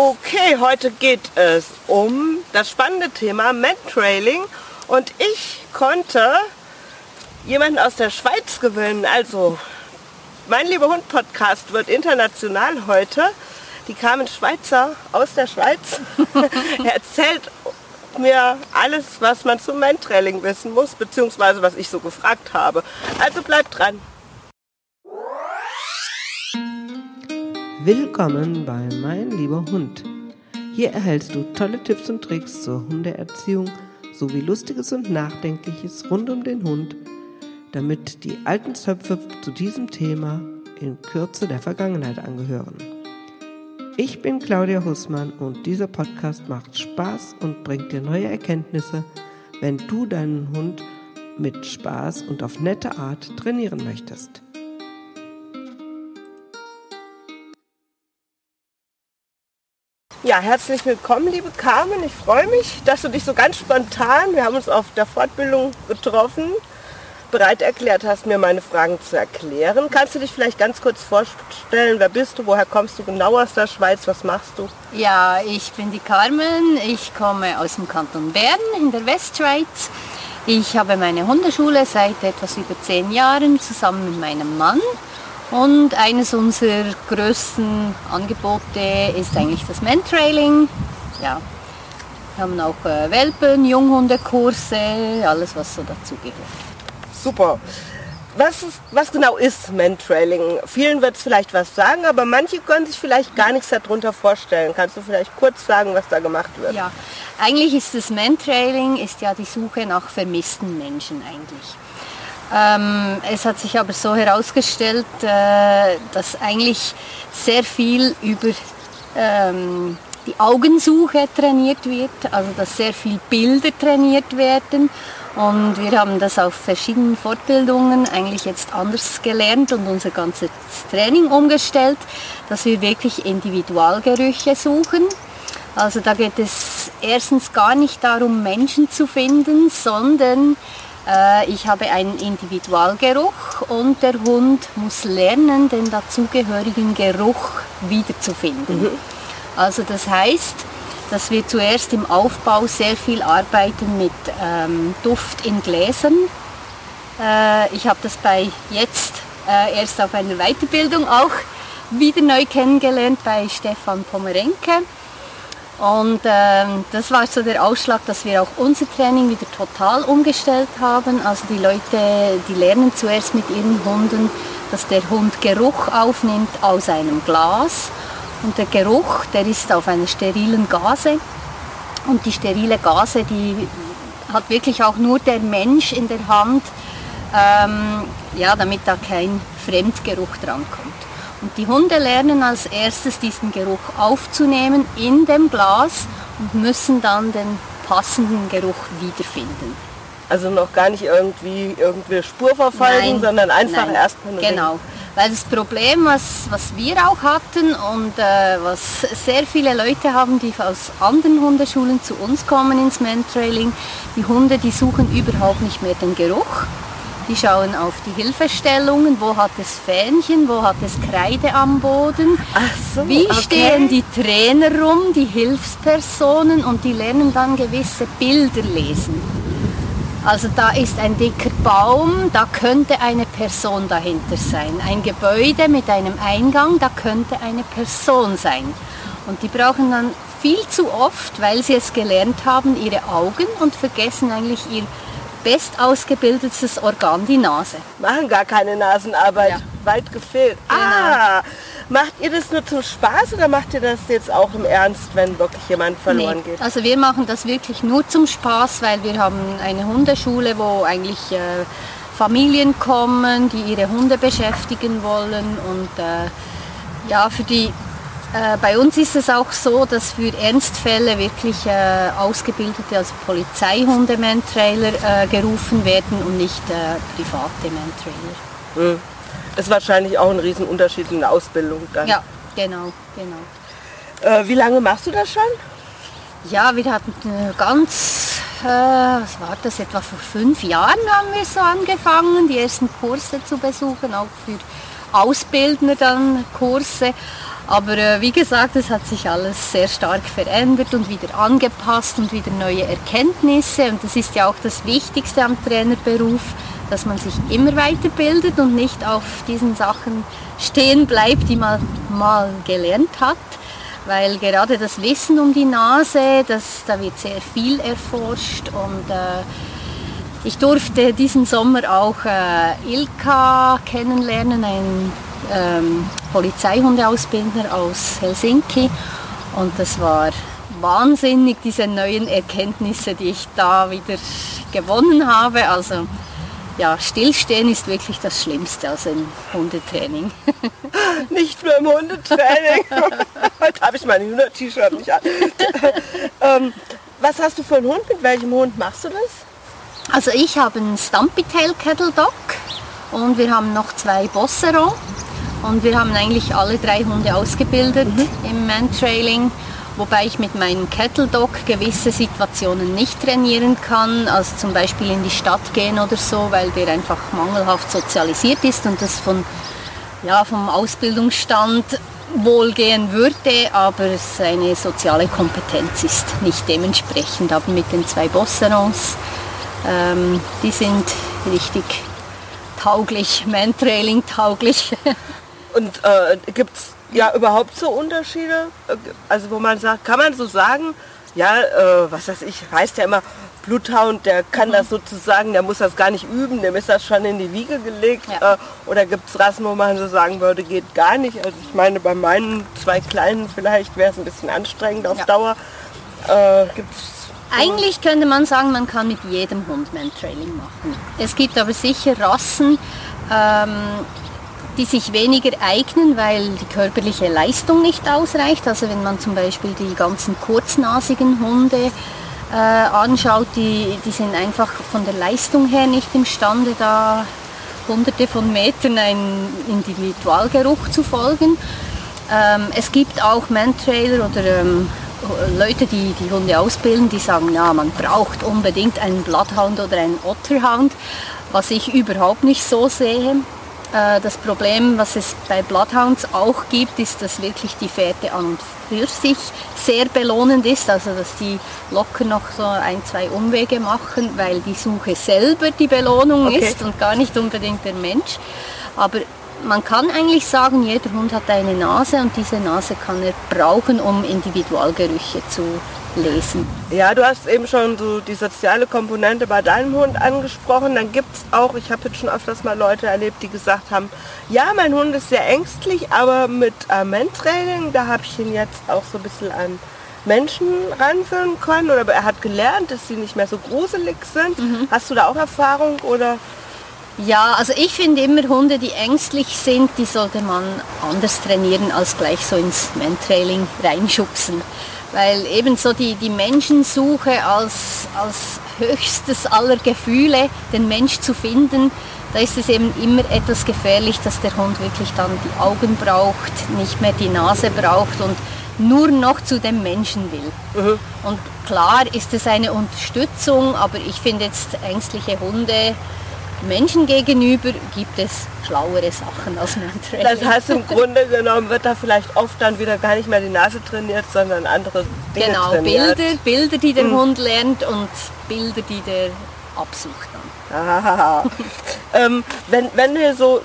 Okay, heute geht es um das spannende Thema Mantrailing und ich konnte jemanden aus der Schweiz gewinnen. Also, mein lieber Hund Podcast wird international heute. Die kamen Schweizer aus der Schweiz. er erzählt mir alles, was man zum Mantrailing wissen muss, beziehungsweise was ich so gefragt habe. Also bleibt dran. Willkommen bei Mein lieber Hund. Hier erhältst du tolle Tipps und Tricks zur Hundeerziehung sowie Lustiges und Nachdenkliches rund um den Hund, damit die alten Zöpfe zu diesem Thema in Kürze der Vergangenheit angehören. Ich bin Claudia Hussmann und dieser Podcast macht Spaß und bringt dir neue Erkenntnisse, wenn du deinen Hund mit Spaß und auf nette Art trainieren möchtest. Ja, herzlich willkommen, liebe Carmen. Ich freue mich, dass du dich so ganz spontan, wir haben uns auf der Fortbildung getroffen, bereit erklärt hast, mir meine Fragen zu erklären. Kannst du dich vielleicht ganz kurz vorstellen, wer bist du, woher kommst du genau aus der Schweiz, was machst du? Ja, ich bin die Carmen, ich komme aus dem Kanton Bern in der Westschweiz. Ich habe meine Hundeschule seit etwas über zehn Jahren zusammen mit meinem Mann und eines unserer größten Angebote ist eigentlich das Mantrailing. Ja, wir haben auch äh, Welpen, Junghundekurse, alles was so dazugehört. Super. Was, ist, was genau ist Mantrailing? Vielen wird es vielleicht was sagen, aber manche können sich vielleicht gar nichts darunter vorstellen. Kannst du vielleicht kurz sagen, was da gemacht wird? Ja, eigentlich ist das Mantrailing ist ja die Suche nach vermissten Menschen eigentlich. Ähm, es hat sich aber so herausgestellt, äh, dass eigentlich sehr viel über ähm, die Augensuche trainiert wird, also dass sehr viel Bilder trainiert werden. Und wir haben das auf verschiedenen Fortbildungen eigentlich jetzt anders gelernt und unser ganzes Training umgestellt, dass wir wirklich Individualgerüche suchen. Also da geht es erstens gar nicht darum, Menschen zu finden, sondern ich habe einen Individualgeruch und der Hund muss lernen, den dazugehörigen Geruch wiederzufinden. Mhm. Also das heißt, dass wir zuerst im Aufbau sehr viel arbeiten mit ähm, Duft in Gläsern. Äh, ich habe das bei jetzt äh, erst auf einer Weiterbildung auch wieder neu kennengelernt bei Stefan Pomerenke. Und ähm, das war so der Ausschlag, dass wir auch unser Training wieder total umgestellt haben. Also die Leute, die lernen zuerst mit ihren Hunden, dass der Hund Geruch aufnimmt aus einem Glas. Und der Geruch, der ist auf einer sterilen Gase. Und die sterile Gase, die hat wirklich auch nur der Mensch in der Hand, ähm, ja, damit da kein Fremdgeruch drankommt. Und die Hunde lernen als erstes diesen Geruch aufzunehmen in dem Glas und müssen dann den passenden Geruch wiederfinden. Also noch gar nicht irgendwie irgendwie Spur verfolgen, nein, sondern einfach erstmal Genau. Weil das Problem, was, was wir auch hatten und äh, was sehr viele Leute haben, die aus anderen Hundeschulen zu uns kommen ins Mantrailing, die Hunde, die suchen überhaupt nicht mehr den Geruch, die schauen auf die Hilfestellungen, wo hat es Fähnchen, wo hat es Kreide am Boden. So, Wie okay. stehen die Trainer rum, die Hilfspersonen und die lernen dann gewisse Bilder lesen. Also da ist ein dicker Baum, da könnte eine Person dahinter sein. Ein Gebäude mit einem Eingang, da könnte eine Person sein. Und die brauchen dann viel zu oft, weil sie es gelernt haben, ihre Augen und vergessen eigentlich ihr bestausgebildetes Organ, die Nase. Machen gar keine Nasenarbeit, ja. weit gefehlt. Genau. Ah, macht ihr das nur zum Spaß oder macht ihr das jetzt auch im Ernst, wenn wirklich jemand verloren nee. geht? Also wir machen das wirklich nur zum Spaß, weil wir haben eine Hundeschule, wo eigentlich äh, Familien kommen, die ihre Hunde beschäftigen wollen und äh, ja, für die äh, bei uns ist es auch so, dass für Ernstfälle wirklich äh, ausgebildete, also Polizeihunde-Mantrailer äh, gerufen werden und nicht äh, private Mantrailer. Mhm. Ist wahrscheinlich auch ein Riesenunterschied in der Ausbildung dann. Ja, genau, genau. Äh, wie lange machst du das schon? Ja, wir hatten ganz, was war das, etwa vor fünf Jahren haben wir so angefangen, die ersten Kurse zu besuchen, auch für Ausbildner dann Kurse. Aber äh, wie gesagt, es hat sich alles sehr stark verändert und wieder angepasst und wieder neue Erkenntnisse. Und das ist ja auch das Wichtigste am Trainerberuf, dass man sich immer weiterbildet und nicht auf diesen Sachen stehen bleibt, die man mal gelernt hat. Weil gerade das Wissen um die Nase, das, da wird sehr viel erforscht und äh, ich durfte diesen Sommer auch äh, Ilka kennenlernen, ein ähm, Polizeihundeausbilder aus Helsinki. Und das war wahnsinnig, diese neuen Erkenntnisse, die ich da wieder gewonnen habe. Also ja, Stillstehen ist wirklich das Schlimmste aus dem Hundetraining. Nicht nur im Hundetraining. Heute habe ich mein Hühner-T-Shirt nicht an. ähm, was hast du für einen Hund? Mit welchem Hund machst du das? Also ich habe einen Stumpy Tail Kettle Dog und wir haben noch zwei Bossero und wir haben eigentlich alle drei Hunde ausgebildet mhm. im Man-Trailing wobei ich mit meinem Kettle Dog gewisse Situationen nicht trainieren kann, also zum Beispiel in die Stadt gehen oder so, weil der einfach mangelhaft sozialisiert ist und das von, ja, vom Ausbildungsstand wohl gehen würde, aber seine soziale Kompetenz ist nicht dementsprechend. Aber mit den zwei Bosserons, ähm, die sind richtig tauglich, Man-Trailing tauglich. Und äh, gibt es ja überhaupt so Unterschiede? Also wo man sagt, kann man so sagen, ja, äh, was weiß ich, heißt ja immer, Bluthound, der kann mhm. das sozusagen, der muss das gar nicht üben, dem ist das schon in die Wiege gelegt. Ja. Äh, oder gibt es Rassen, wo man so sagen würde, geht gar nicht. Also ich meine, bei meinen zwei Kleinen vielleicht wäre es ein bisschen anstrengend auf ja. Dauer. Äh, gibt's eigentlich könnte man sagen, man kann mit jedem Hund Man-Training machen. Es gibt aber sicher Rassen, ähm, die sich weniger eignen, weil die körperliche Leistung nicht ausreicht. Also wenn man zum Beispiel die ganzen kurznasigen Hunde äh, anschaut, die, die sind einfach von der Leistung her nicht imstande, da hunderte von Metern einen Individualgeruch zu folgen. Ähm, es gibt auch Man-Trailer oder ähm, Leute, die die Hunde ausbilden, die sagen, ja, man braucht unbedingt einen Bloodhound oder einen Otterhound, was ich überhaupt nicht so sehe. Äh, das Problem, was es bei Bloodhounds auch gibt, ist, dass wirklich die Fährte an und für sich sehr belohnend ist, also dass die locker noch so ein, zwei Umwege machen, weil die Suche selber die Belohnung okay. ist und gar nicht unbedingt der Mensch. Aber man kann eigentlich sagen, jeder Hund hat eine Nase und diese Nase kann er brauchen, um Individualgerüche zu lesen. Ja, du hast eben schon so die soziale Komponente bei deinem Hund angesprochen. Dann gibt es auch, ich habe jetzt schon öfters mal Leute erlebt, die gesagt haben, ja, mein Hund ist sehr ängstlich, aber mit Mentrailing, da habe ich ihn jetzt auch so ein bisschen an Menschen ranführen können oder er hat gelernt, dass sie nicht mehr so gruselig sind. Mhm. Hast du da auch Erfahrung oder? Ja, also ich finde immer Hunde, die ängstlich sind, die sollte man anders trainieren als gleich so ins Mentrailing reinschubsen weil ebenso die, die Menschensuche als, als höchstes aller Gefühle, den Mensch zu finden, da ist es eben immer etwas gefährlich, dass der Hund wirklich dann die Augen braucht, nicht mehr die Nase braucht und nur noch zu dem Menschen will. Mhm. Und klar ist es eine Unterstützung, aber ich finde jetzt ängstliche Hunde, Menschen gegenüber gibt es schlauere Sachen als Mentrailing. Das heißt, im Grunde genommen wird da vielleicht oft dann wieder gar nicht mehr die Nase trainiert, sondern andere Dinge genau, trainiert. Bilder, Bilder, die der mhm. Hund lernt und Bilder, die der absucht dann. ähm, wenn, wenn ihr so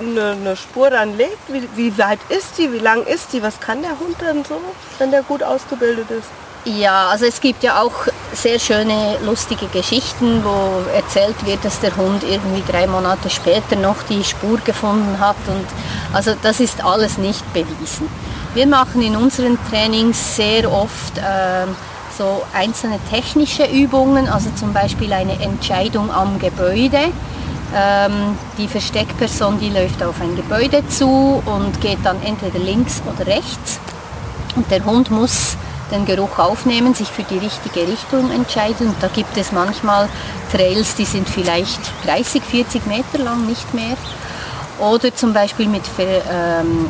eine, eine, Spur dann legt, wie, wie weit ist die, wie lang ist die, was kann der Hund dann so, wenn der gut ausgebildet ist? Ja, also es gibt ja auch sehr schöne, lustige Geschichten, wo erzählt wird, dass der Hund irgendwie drei Monate später noch die Spur gefunden hat. Und also das ist alles nicht bewiesen. Wir machen in unseren Trainings sehr oft äh, so einzelne technische Übungen, also zum Beispiel eine Entscheidung am Gebäude. Ähm, die Versteckperson, die läuft auf ein Gebäude zu und geht dann entweder links oder rechts. Und der Hund muss den Geruch aufnehmen, sich für die richtige Richtung entscheiden. Und da gibt es manchmal Trails, die sind vielleicht 30, 40 Meter lang, nicht mehr. Oder zum Beispiel mit ähm,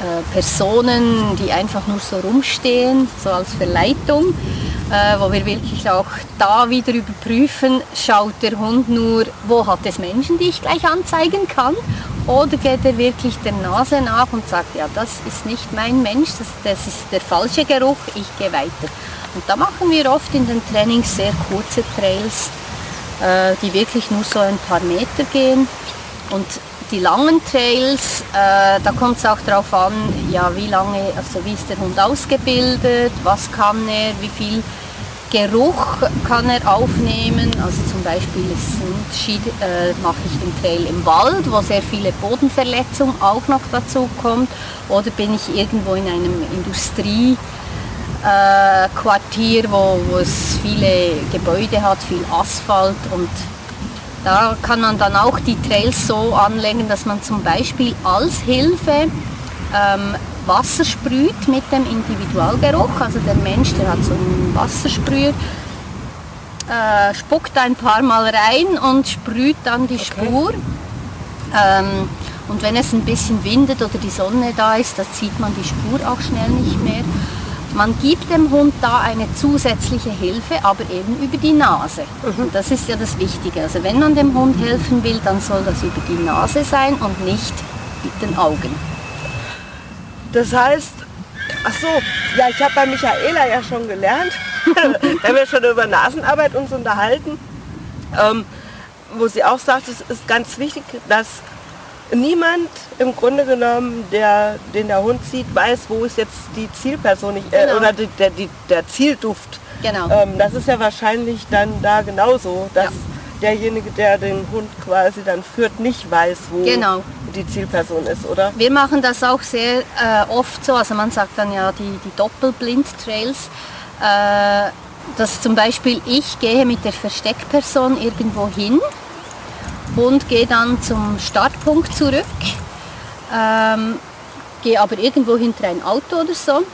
äh, Personen, die einfach nur so rumstehen, so als Verleitung, äh, wo wir wirklich auch da wieder überprüfen, schaut der Hund nur, wo hat es Menschen, die ich gleich anzeigen kann oder geht er wirklich der Nase nach und sagt, ja, das ist nicht mein Mensch, das, das ist der falsche Geruch, ich gehe weiter. Und da machen wir oft in den Trainings sehr kurze Trails, äh, die wirklich nur so ein paar Meter gehen. Und die langen Trails, äh, da kommt es auch darauf an, ja, wie lange, also wie ist der Hund ausgebildet, was kann er, wie viel Geruch kann er aufnehmen. Also zum Beispiel äh, mache ich den Trail im Wald, wo sehr viele Bodenverletzungen auch noch dazu kommt. Oder bin ich irgendwo in einem Industriequartier, äh, wo, wo es viele Gebäude hat, viel Asphalt und da kann man dann auch die Trails so anlegen, dass man zum Beispiel als Hilfe ähm, Wasser sprüht mit dem Individualgeruch. Also der Mensch, der hat so einen Wassersprüher, äh, spuckt ein paar Mal rein und sprüht dann die okay. Spur. Ähm, und wenn es ein bisschen windet oder die Sonne da ist, dann sieht man die Spur auch schnell nicht mehr. Man gibt dem Hund da eine zusätzliche Hilfe, aber eben über die Nase. Mhm. Und das ist ja das Wichtige. Also wenn man dem Hund helfen will, dann soll das über die Nase sein und nicht mit den Augen. Das heißt, ach so, ja, ich habe bei Michaela ja schon gelernt, wir haben ja schon über Nasenarbeit uns unterhalten, ähm, wo sie auch sagt, es ist ganz wichtig, dass niemand im Grunde genommen, der, den der Hund sieht, weiß, wo ist jetzt die Zielperson äh, genau. oder die, der, die, der Zielduft. Genau. Ähm, das ist ja wahrscheinlich dann da genauso, dass ja. derjenige, der den Hund quasi dann führt, nicht weiß, wo genau. Die Zielperson ist, oder? Wir machen das auch sehr äh, oft so, also man sagt dann ja die, die Doppelblind-Trails. Äh, dass zum Beispiel ich gehe mit der Versteckperson irgendwo hin und gehe dann zum Startpunkt zurück, ähm, gehe aber irgendwo hinter ein Auto oder so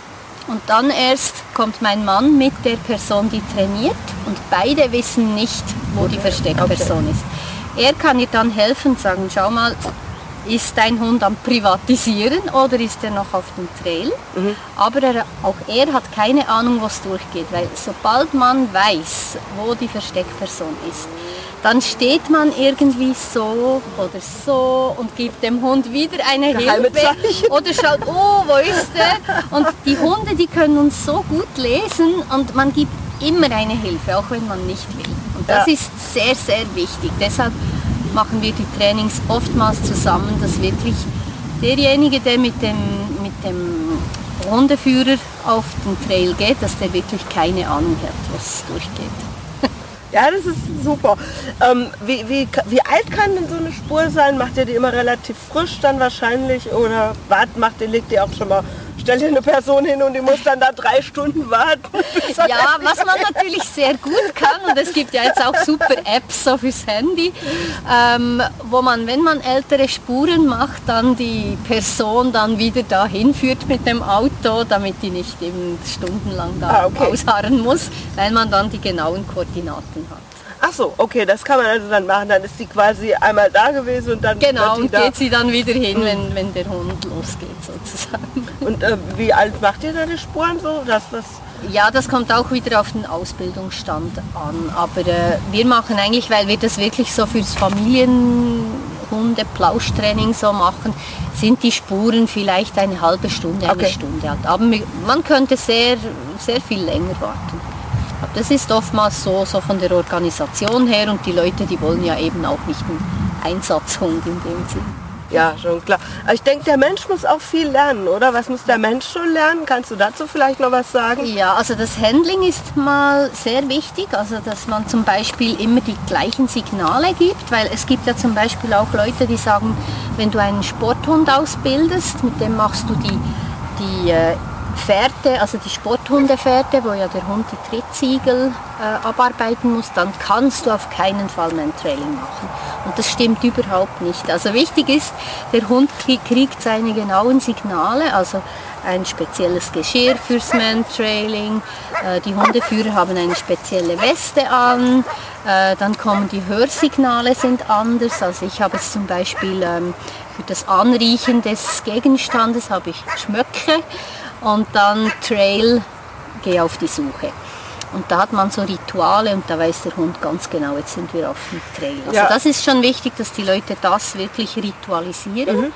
und dann erst kommt mein Mann mit der Person, die trainiert und beide wissen nicht, wo die Versteckperson okay. ist. Er kann ihr dann helfen, sagen, schau mal, ist dein Hund am Privatisieren oder ist er noch auf dem Trail? Mhm. Aber er, auch er hat keine Ahnung, was durchgeht, weil sobald man weiß, wo die Versteckperson ist, dann steht man irgendwie so oder so und gibt dem Hund wieder eine Geheime Hilfe oder schaut, oh, wo ist er? Und die Hunde, die können uns so gut lesen und man gibt immer eine Hilfe, auch wenn man nicht will. Und das ja. ist sehr, sehr wichtig. Deshalb machen wir die Trainings oftmals zusammen, dass wirklich derjenige, der mit dem, mit dem Hundeführer auf den Trail geht, dass der wirklich keine Ahnung hat, was durchgeht. Ja, das ist super. Ähm, wie, wie, wie alt kann denn so eine Spur sein? Macht ihr die immer relativ frisch dann wahrscheinlich? Oder wart, macht ihr, legt ihr auch schon mal stell dir eine Person hin und die muss dann da drei Stunden warten. Ja, was man natürlich sehr gut kann, und es gibt ja jetzt auch super Apps so fürs Handy, ähm, wo man, wenn man ältere Spuren macht, dann die Person dann wieder dahin führt mit dem Auto, damit die nicht eben stundenlang da ah, okay. ausharren muss, weil man dann die genauen Koordinaten hat. Ach so, okay, das kann man also dann machen. Dann ist sie quasi einmal da gewesen und dann genau und geht sie dann wieder hin, mhm. wenn, wenn der Hund losgeht sozusagen. Und äh, wie alt macht ihr da die Spuren so, dass das ja, das kommt auch wieder auf den Ausbildungsstand an. Aber äh, wir machen eigentlich, weil wir das wirklich so fürs Familienhunde-Plauschtraining so machen, sind die Spuren vielleicht eine halbe Stunde, eine okay. Stunde alt. Aber man könnte sehr, sehr viel länger warten. Das ist oftmals so, so von der Organisation her und die Leute, die wollen ja eben auch nicht einen Einsatzhund in dem Sinn. Ja, schon klar. Aber ich denke, der Mensch muss auch viel lernen, oder? Was muss der Mensch schon lernen? Kannst du dazu vielleicht noch was sagen? Ja, also das Handling ist mal sehr wichtig, also dass man zum Beispiel immer die gleichen Signale gibt, weil es gibt ja zum Beispiel auch Leute, die sagen, wenn du einen Sporthund ausbildest, mit dem machst du die, die äh, Fährte, also die Sporthundefährte, wo ja der Hund die Trittsiegel äh, abarbeiten muss, dann kannst du auf keinen Fall Mantrailing machen. Und das stimmt überhaupt nicht. Also wichtig ist, der Hund kriegt seine genauen Signale, also ein spezielles Geschirr fürs Mantrailing, äh, die Hundeführer haben eine spezielle Weste an, äh, dann kommen die Hörsignale sind anders. Also ich habe jetzt zum Beispiel ähm, für das Anriechen des Gegenstandes habe ich Schmöcke und dann Trail, gehe auf die Suche. Und da hat man so Rituale und da weiß der Hund ganz genau, jetzt sind wir auf dem Trail. Also Ja. das ist schon wichtig, dass die Leute das wirklich ritualisieren.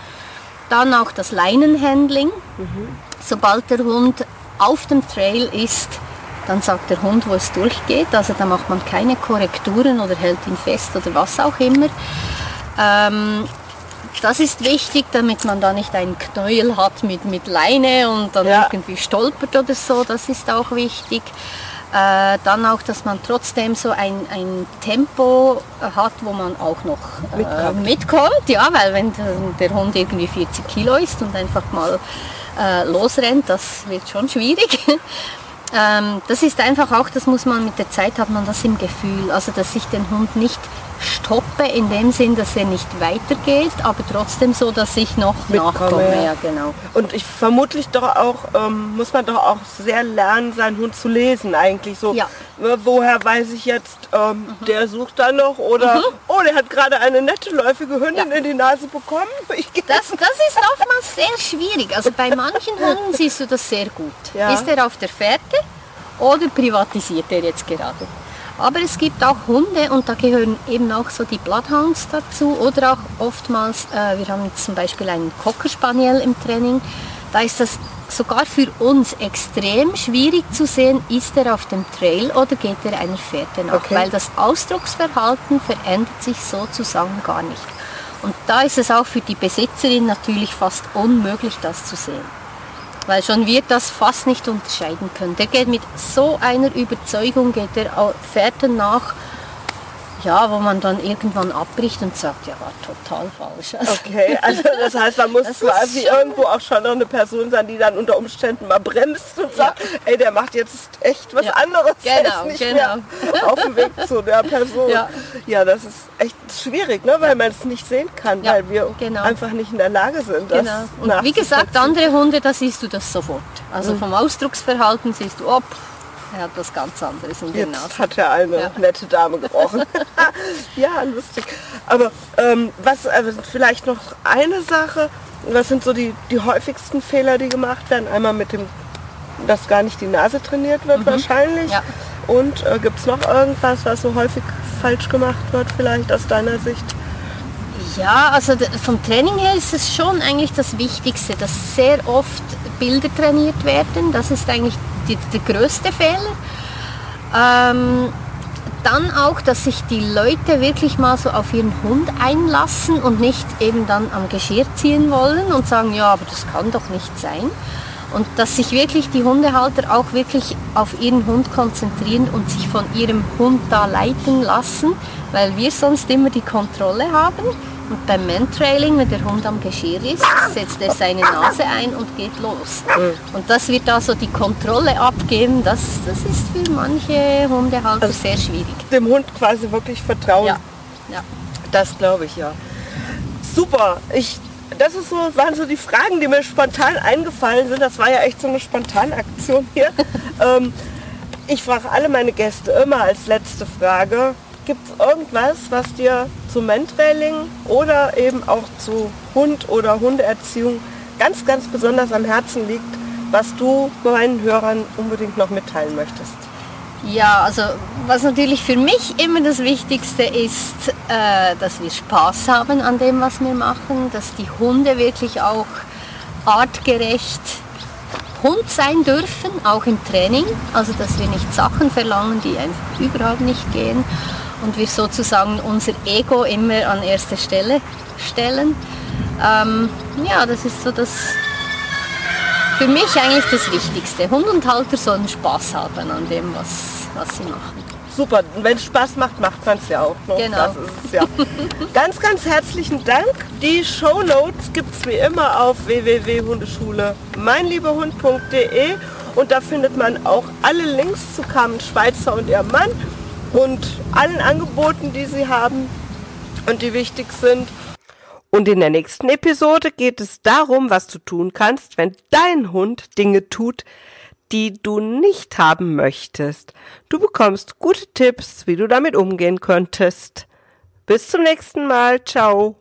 Dann auch das Leinenhandling. Sobald der Hund auf dem Trail ist, dann sagt der Hund, wo es durchgeht. Also da macht man keine Korrekturen oder hält ihn fest oder was auch immer. Ähm, das ist wichtig, damit man da nicht einen Knäuel hat mit, mit Leine und dann Ja. irgendwie stolpert oder so. Das ist auch wichtig. Äh, dann auch, dass man trotzdem so ein, ein Tempo hat, wo man auch noch äh, Mitkommt. mitkommt. Ja, weil wenn der, Hund irgendwie 40 Kilo ist und einfach mal äh, losrennt, das wird schon schwierig. Ähm, das ist einfach auch, das muss man mit der Zeit hat man das im Gefühl, also dass ich den Hund nicht stoppe in dem Sinn, dass er nicht weitergeht, aber trotzdem so, dass ich noch Mitkomme, nachkomme. ja. Genau. Und ich vermutlich doch auch, ähm, muss man doch auch sehr lernen, seinen Hund zu lesen eigentlich. So, Ja. woher weiß ich jetzt, ähm, der sucht da noch oder, oh, der hat gerade eine nette läufige Hündin Ja. in die Nase bekommen. Das, das ist oftmals sehr schwierig. Also bei manchen Hunden siehst du das sehr gut. Ist er auf der Fährte oder privatisiert er jetzt gerade? Aber es gibt auch Hunde und da gehören eben auch so die Bloodhounds dazu oder auch oftmals, äh, wir haben jetzt zum Beispiel einen Cocker Spaniel im Training, da ist das sogar für uns extrem schwierig zu sehen, ist er auf dem Trail oder geht er einer Fährte nach, Okay. weil das Ausdrucksverhalten verändert sich sozusagen gar nicht. Und da ist es auch für die Besitzerin natürlich fast unmöglich, das zu sehen. Weil schon wir das fast nicht unterscheiden können. Der geht mit so einer Überzeugung, geht er au- Fährten nach, ja, wo man dann irgendwann abbricht und sagt, ja, war total falsch. Also, Okay, also das heißt, man muss quasi irgendwo auch schon noch eine Person sein, die dann unter Umständen mal bremst und sagt, ey, der macht jetzt echt was Ja. anderes. der Genau, nicht genau. mehr auf dem Weg zu der Person. Ja. Ja, das ist echt schwierig, ne? weil man es nicht sehen kann, Ja, weil wir genau. einfach nicht in der Lage sind, das Genau. Und wie gesagt, andere Hunde, da siehst du das sofort. Also vom Ausdrucksverhalten siehst du, ob er hat was ganz anderes in der Nase. hat er eine Ja. nette Dame gebrochen. ja, lustig. Aber ähm, was äh, vielleicht noch eine Sache, was sind so die, die häufigsten Fehler, die gemacht werden? Einmal mit dem, dass gar nicht die Nase trainiert wird wahrscheinlich. Mhm. Ja. Und äh, gibt es noch irgendwas, was so häufig falsch gemacht wird, vielleicht aus deiner Sicht? Ja, also vom Training her ist es schon eigentlich das Wichtigste, dass sehr oft Bilder trainiert werden. Das ist eigentlich die, der größte Fehler. Ähm, dann auch, dass sich die Leute wirklich mal so auf ihren Hund einlassen und nicht eben dann am Geschirr ziehen wollen und sagen, ja, aber das kann doch nicht sein. Und dass sich wirklich die Hundehalter auch wirklich auf ihren Hund konzentrieren und sich von ihrem Hund da leiten lassen, weil wir sonst immer die Kontrolle haben. Und beim Mantrailing, wenn der Hund am Geschirr ist, setzt er seine Nase ein und geht los. Und das wird da so die Kontrolle abgeben, das, das ist für manche Hundehalter sehr schwierig. Dem Hund quasi wirklich vertrauen. Ja, ja. Das glaube ich ja. Super. Ich, das ist so, waren so die Fragen, die mir spontan eingefallen sind. Das war ja echt so eine Spontanaktion hier. ähm, ich frage alle meine Gäste immer als letzte Frage, gibt es irgendwas, was dir zu Mentrailing oder eben auch zu Hund oder Hundeerziehung ganz, ganz besonders am Herzen liegt, was du meinen Hörern unbedingt noch mitteilen möchtest? Ja, also was natürlich für mich immer das Wichtigste ist, äh, dass wir Spaß haben an dem, was wir machen, dass die Hunde wirklich auch artgerecht Hund sein dürfen, auch im Training. Also dass wir nicht Sachen verlangen, die einfach überhaupt nicht gehen und wir sozusagen unser Ego immer an erste Stelle stellen. Ähm, ja, das ist so das für mich eigentlich das Wichtigste. Hund und Halter sollen Spaß haben an dem, was, was sie machen. Super, wenn es Spaß macht, macht man es ja auch. Ne? Genau. Es ja. ganz, ganz herzlichen Dank. Die Show Notes gibt es wie immer auf www.hundeschule meinlieberhund.de und da findet man auch alle Links zu Carmen Schweizer und ihrem Mann und allen Angeboten, die sie haben und die wichtig sind. Und in der nächsten Episode geht es darum, was du tun kannst, wenn dein Hund Dinge tut, die du nicht haben möchtest. Du bekommst gute Tipps, wie du damit umgehen könntest. Bis zum nächsten Mal. Ciao.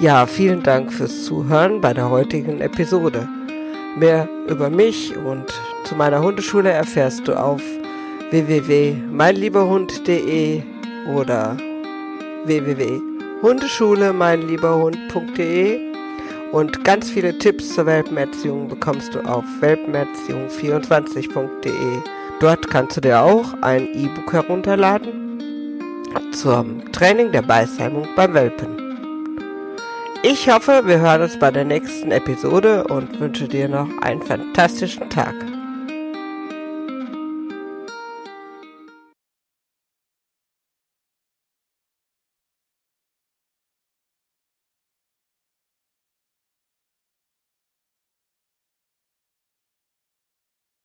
Ja, vielen Dank fürs Zuhören bei der heutigen Episode. Mehr über mich und zu meiner Hundeschule erfährst du auf www.meinlieberhund.de oder www.hundeschule-meinlieberhund.de und ganz viele Tipps zur Welpenerziehung bekommst du auf welpenerziehung24.de. Dort kannst du dir auch ein E-Book herunterladen zum Training der Beißheimung beim Welpen. Ich hoffe, wir hören uns bei der nächsten Episode und wünsche dir noch einen fantastischen Tag.